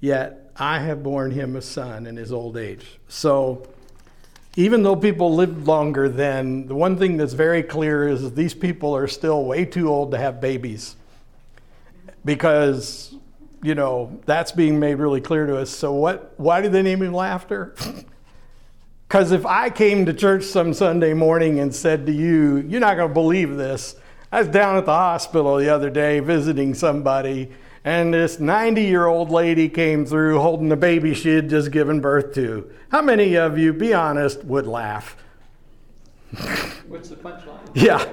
Yet I have borne him a son in his old age. So, even though people lived longer then, the one thing that's very clear is these people are still way too old to have babies. Because, you know, that's being made really clear to us. So, what, why do they name him Laughter? Because if I came to church some Sunday morning and said to you, You're not going to believe this. I was down at the hospital the other day visiting somebody, and this 90 year old lady came through holding the baby she had just given birth to. How many of you, be honest, would laugh? What's the punchline? Yeah.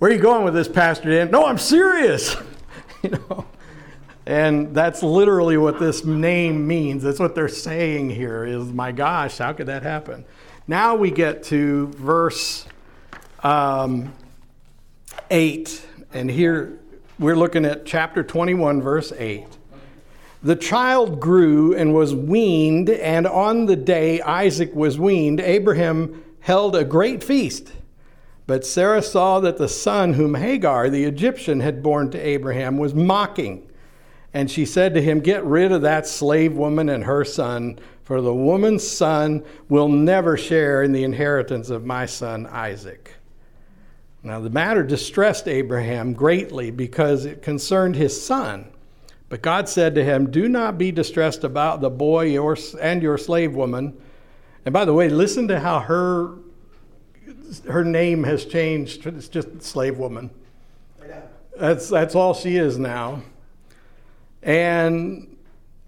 Where are you going with this, Pastor Dan? No, I'm serious. you know. And that's literally what this name means. That's what they're saying here is, my gosh, how could that happen? Now we get to verse um, 8. And here, we're looking at chapter 21, verse 8. The child grew and was weaned, and on the day Isaac was weaned, Abraham held a great feast. But Sarah saw that the son whom Hagar, the Egyptian, had borne to Abraham was mocking. And she said to him, Get rid of that slave woman and her son, for the woman's son will never share in the inheritance of my son Isaac. Now, the matter distressed Abraham greatly because it concerned his son. But God said to him, Do not be distressed about the boy and your slave woman. And by the way, listen to how her, her name has changed. It's just slave woman. That's, that's all she is now. And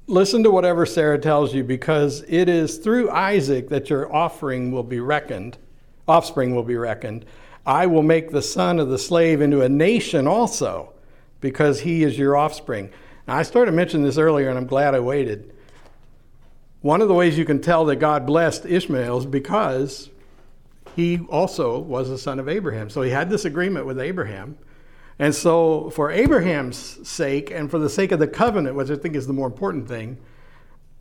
listen to whatever Sarah tells you because it is through Isaac that your offering will be reckoned, offspring will be reckoned. I will make the son of the slave into a nation also, because he is your offspring. Now, I started mentioning this earlier, and I'm glad I waited. One of the ways you can tell that God blessed Ishmael is because he also was a son of Abraham. So he had this agreement with Abraham. And so, for Abraham's sake and for the sake of the covenant, which I think is the more important thing,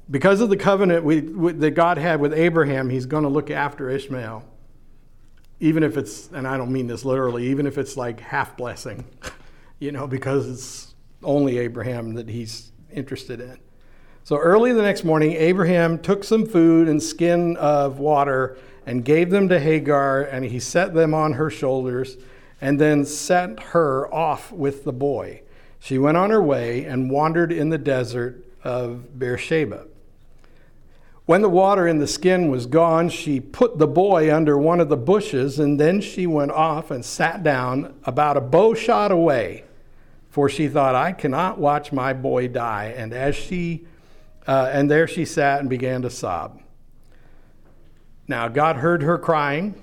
because of the covenant we, we, that God had with Abraham, he's going to look after Ishmael even if it's, and I don't mean this literally, even if it's like half blessing, you know, because it's only Abraham that he's interested in. So early the next morning, Abraham took some food and skin of water and gave them to Hagar, and he set them on her shoulders and then sent her off with the boy. She went on her way and wandered in the desert of Beersheba. When the water in the skin was gone, she put the boy under one of the bushes, and then she went off and sat down about a bow shot away, for she thought, I cannot watch my boy die. And as she, uh, and there she sat and began to sob. Now God heard her crying,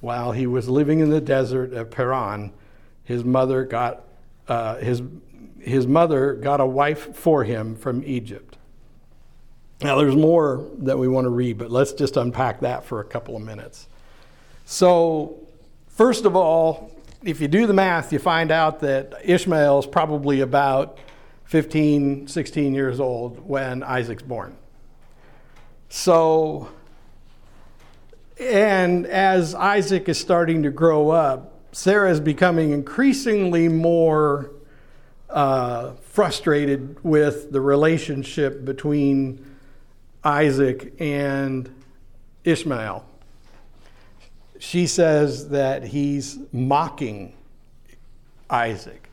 While he was living in the desert of Paran, his mother got uh, his his mother got a wife for him from Egypt. Now, there's more that we want to read, but let's just unpack that for a couple of minutes. So, first of all, if you do the math, you find out that Ishmael is probably about 15, 16 years old when Isaac's born. So, and as Isaac is starting to grow up, Sarah is becoming increasingly more uh, frustrated with the relationship between Isaac and Ishmael. She says that he's mocking Isaac.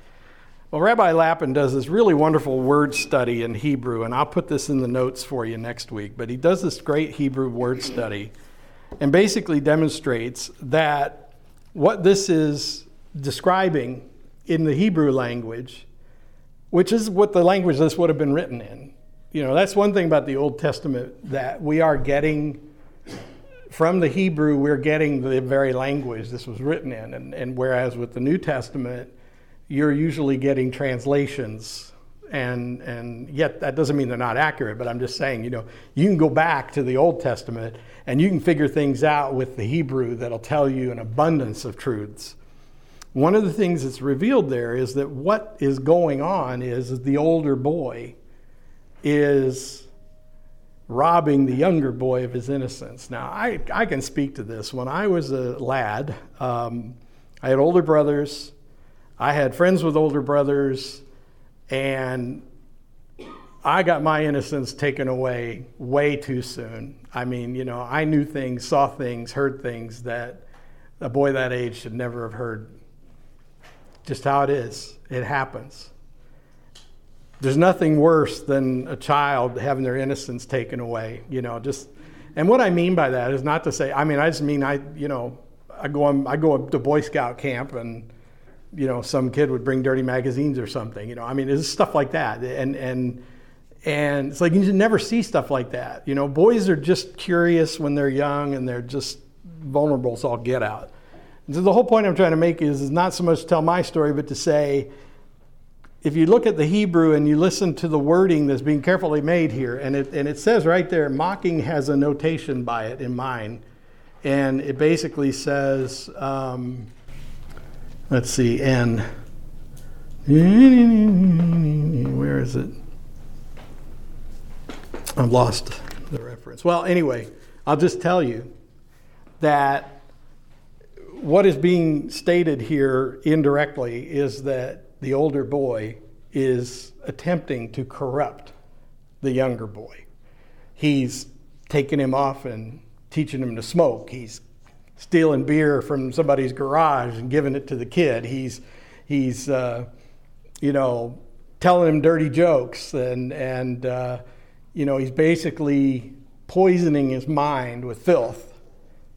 Well, Rabbi Lapin does this really wonderful word study in Hebrew, and I'll put this in the notes for you next week. But he does this great Hebrew word study and basically demonstrates that what this is describing in the Hebrew language which is what the language this would have been written in. You know, that's one thing about the Old Testament that we are getting from the Hebrew, we're getting the very language this was written in. And, and whereas with the New Testament, you're usually getting translations. And, and yet, that doesn't mean they're not accurate, but I'm just saying, you know, you can go back to the Old Testament and you can figure things out with the Hebrew that'll tell you an abundance of truths. One of the things that's revealed there is that what is going on is the older boy is robbing the younger boy of his innocence. Now, I, I can speak to this. When I was a lad, um, I had older brothers, I had friends with older brothers, and I got my innocence taken away way too soon. I mean, you know, I knew things, saw things, heard things that a boy that age should never have heard just how it is. It happens. There's nothing worse than a child having their innocence taken away, you know, just and what I mean by that is not to say I mean I just mean I you know I go on I go to Boy Scout camp and you know, some kid would bring dirty magazines or something. You know, I mean, it's stuff like that, and and and it's like you never see stuff like that. You know, boys are just curious when they're young, and they're just vulnerable as all get out. And so the whole point I'm trying to make is, is not so much to tell my story, but to say, if you look at the Hebrew and you listen to the wording that's being carefully made here, and it, and it says right there, mocking has a notation by it in mine. And it basically says, um, let's see, and where is it? I've lost the reference. Well, anyway, I'll just tell you that what is being stated here indirectly is that the older boy is attempting to corrupt the younger boy. He's taking him off and teaching him to smoke. He's stealing beer from somebody's garage and giving it to the kid. He's, he's uh, you know, telling him dirty jokes and, and uh, you know, he's basically poisoning his mind with filth.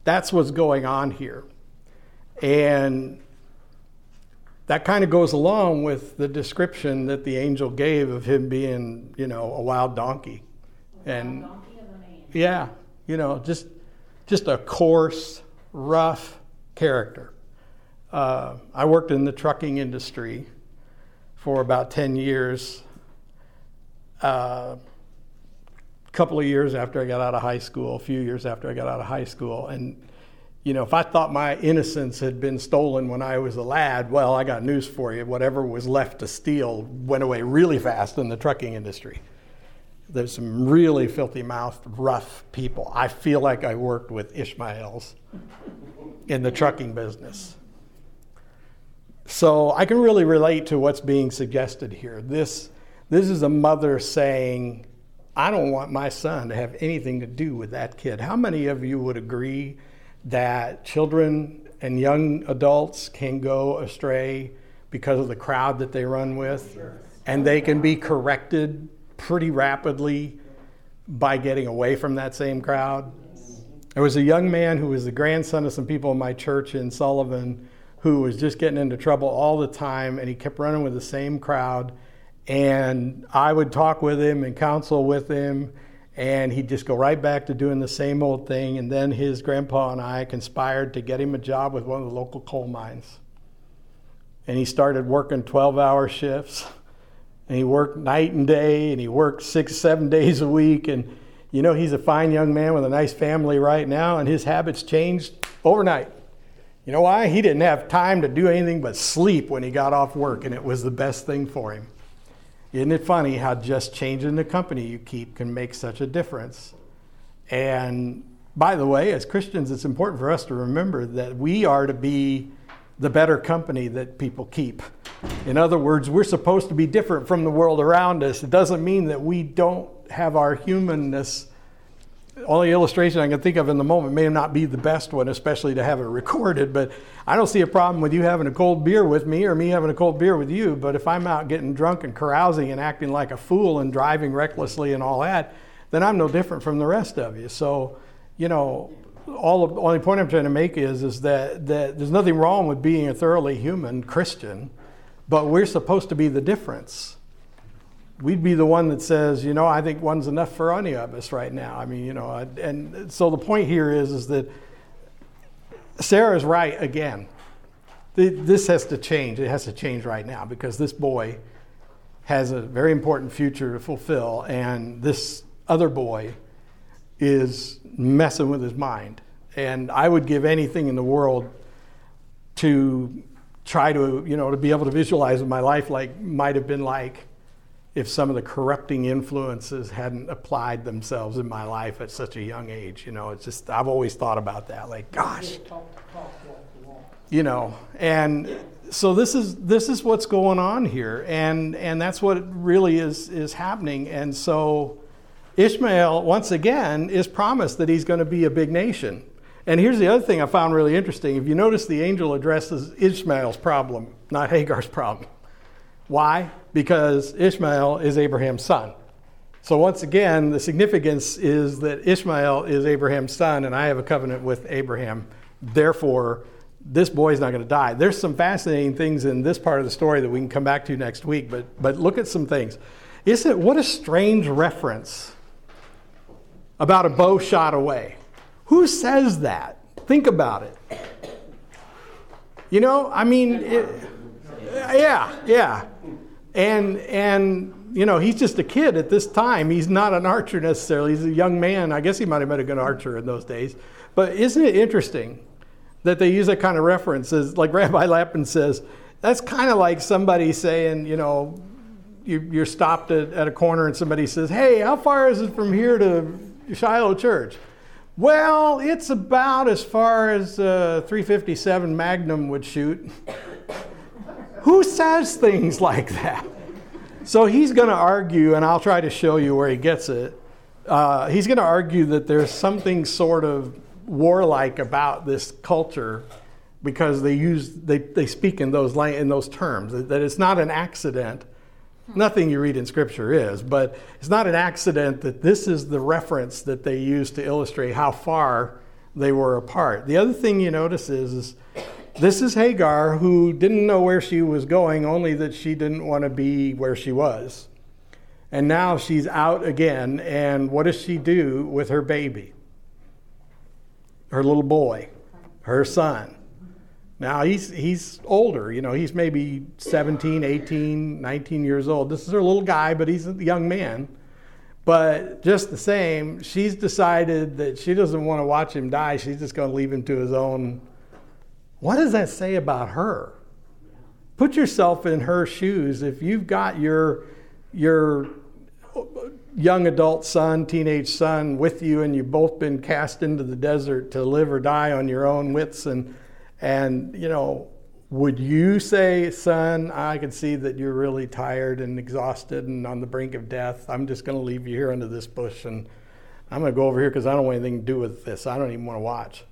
That's what's going on here. And that kind of goes along with the description that the angel gave of him being, you know, a wild donkey. And yeah, you know, just just a coarse, rough character. Uh, I worked in the trucking industry for about 10 years. Uh, couple of years after I got out of high school, a few years after I got out of high school, and you know, if I thought my innocence had been stolen when I was a lad, well, I got news for you. Whatever was left to steal went away really fast in the trucking industry. There's some really filthy mouthed, rough people. I feel like I worked with Ishmaels in the trucking business. So I can really relate to what's being suggested here. This, this is a mother saying, I don't want my son to have anything to do with that kid. How many of you would agree that children and young adults can go astray because of the crowd that they run with, and they can be corrected pretty rapidly by getting away from that same crowd. There was a young man who was the grandson of some people in my church in Sullivan who was just getting into trouble all the time, and he kept running with the same crowd. And I would talk with him and counsel with him and he'd just go right back to doing the same old thing. And then his grandpa and I conspired to get him a job with one of the local coal mines. And he started working 12 hour shifts. And he worked night and day, and he worked six, seven days a week. And, you know, he's a fine young man with a nice family right now, and his habits changed overnight. You know why? He didn't have time to do anything but sleep when he got off work, and it was the best thing for him. Isn't it funny how just changing the company you keep can make such a difference? And by the way, as Christians, it's important for us to remember that we are to be the better company that people keep. In other words, we're supposed to be different from the world around us. It doesn't mean that we don't have our humanness only illustration I can think of in the moment may not be the best one, especially to have it recorded, but I don't see a problem with you having a cold beer with me or me having a cold beer with you. But if I'm out getting drunk and carousing and acting like a fool and driving recklessly and all that, then I'm no different from the rest of you. So, you know, all the only point I'm trying to make is, is that, that there's nothing wrong with being a thoroughly human Christian, but we're supposed to be the difference we'd be the one that says, you know, I think one's enough for any of us right now. I mean, you know, and so the point here is, is that Sarah's right again. This has to change. It has to change right now because this boy has a very important future to fulfill, and this other boy is messing with his mind. And I would give anything in the world to try to, you know, to be able to visualize what my life like might have been like if some of the corrupting influences hadn't applied themselves in my life at such a young age. You know, it's just, I've always thought about that. Like, gosh, you know, and so this is this is what's going on here, and and that's what really is is happening. And so Ishmael once again is promised that he's going to be a big nation. And here's the other thing I found really interesting. If you notice, the angel addresses Ishmael's problem, not Hagar's problem. Why? Because Ishmael is Abraham's son. So, once again, the significance is that Ishmael is Abraham's son, and I have a covenant with Abraham. Therefore, this boy is not going to die. There's some fascinating things in this part of the story that we can come back to next week, but, but look at some things. Isn't it, what a strange reference about a bow shot away. Who says that? Think about it. You know, I mean, it, yeah, yeah. And, and, you know, he's just a kid at this time. He's not an archer necessarily. He's a young man. I guess he might have been a good archer in those days. But isn't it interesting that they use that kind of reference? As, like Rabbi Lapin says, that's kind of like somebody saying, you know, you, are stopped at, at a corner and somebody says, hey, how far is it from here to Shiloh Church? Well, it's about as far as uh, 357 Magnum would shoot. Who says things like that? So he's going to argue, and I'll try to show you where he gets it. Uh, he's going to argue that there's something sort of warlike about this culture because they use they, they speak in those in those terms that it's not an accident Nothing you read in Scripture is, but it's not an accident that this is the reference that they use to illustrate how far they were apart. The other thing you notice is, is this is Hagar who didn't know where she was going, only that she didn't want to be where she was. And now she's out again, and what does she do with her baby? Her little boy, her son. Now he's he's older, you know, he's maybe 17, 18, 19 years old. This is her little guy, but he's a young man. But just the same, she's decided that she doesn't want to watch him die. She's just going to leave him to his own. What does that say about her? Put yourself in her shoes. If you've got your your young adult son, teenage son with you, and you've both been cast into the desert to live or die on your own wits and and, you know, would you say, son, I can see that you're really tired and exhausted and on the brink of death. I'm just going to leave you here under this bush and I'm going to go over here because I don't want anything to do with this. I don't even want to watch.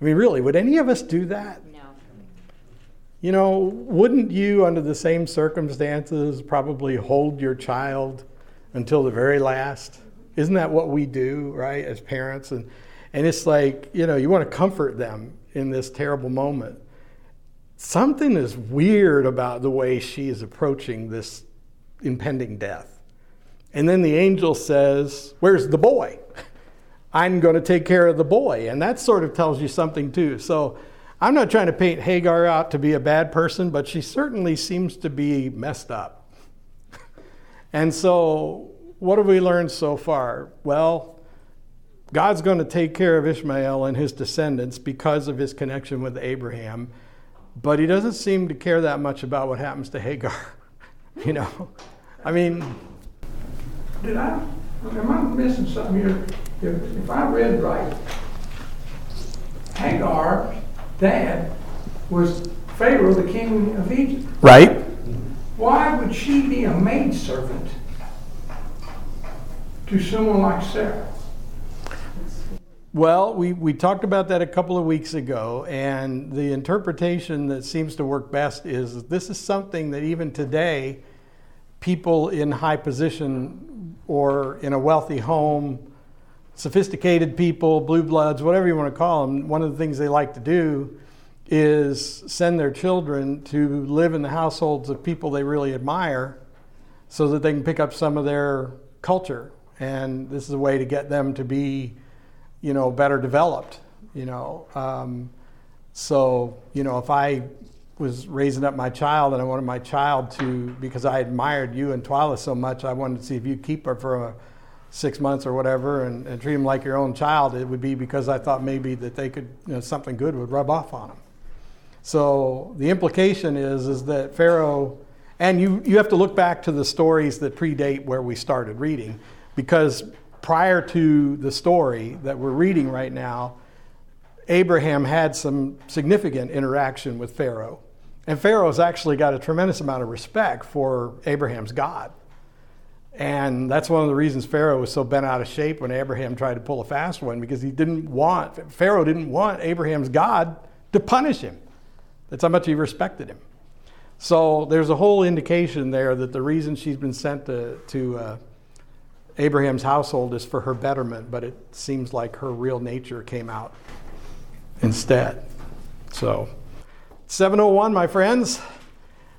I mean, really, would any of us do that? No. You know, wouldn't you, under the same circumstances, probably hold your child until the very last? Isn't that what we do, right, as parents? And, and it's like, you know, you want to comfort them in this terrible moment. Something is weird about the way she is approaching this impending death. And then the angel says, Where's the boy? I'm going to take care of the boy. And that sort of tells you something too. So I'm not trying to paint Hagar out to be a bad person, but she certainly seems to be messed up. and so, what have we learned so far? Well, God's going to take care of Ishmael and his descendants because of his connection with Abraham, but he doesn't seem to care that much about what happens to Hagar. you know? I mean. Did I? Am I missing something here? If, if I read right, Hagar's dad was Pharaoh, the king of Egypt. Right. Why would she be a maidservant to someone like Sarah? Well, we, we talked about that a couple of weeks ago, and the interpretation that seems to work best is this is something that even today, people in high position or in a wealthy home, sophisticated people, blue bloods, whatever you want to call them, one of the things they like to do is send their children to live in the households of people they really admire so that they can pick up some of their culture. And this is a way to get them to be you know, better developed, you know. Um, so, you know, if I was raising up my child and I wanted my child to, because I admired you and Twyla so much, I wanted to see if you keep her for a, six months or whatever and, and, treat them like your own child, it would be because I thought maybe that they could, you know, something good would rub off on them. So the implication is, is that Pharaoh, and you, you have to look back to the stories that predate where we started reading, because prior to the story that we're reading right now, Abraham had some significant interaction with Pharaoh. And Pharaoh's actually got a tremendous amount of respect for Abraham's God. And that's one of the reasons Pharaoh was so bent out of shape when Abraham tried to pull a fast one, because he didn't want, Pharaoh didn't want Abraham's God to punish him. That's how much he respected him. So there's a whole indication there that the reason she's been sent to, to uh, Abraham's household is for her betterment, but it seems like her real nature came out instead. So. 701, my friends.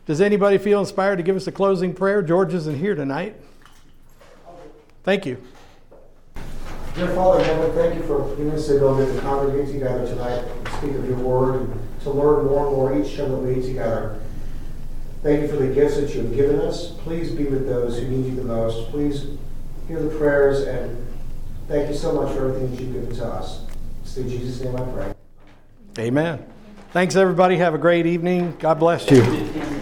Does anybody feel inspired to give us a closing prayer? George isn't here tonight. Thank you. Dear Father in heaven, thank you for giving us the ability to congregate together tonight, and speak of your word, and to learn more and more each time that we meet together. Thank you for the gifts that you have given us. Please be with those who need you the most. Please hear the prayers, and thank you so much for everything that you've given to us. It's in Jesus' name I pray. Amen. Thanks, everybody. Have a great evening. God bless you.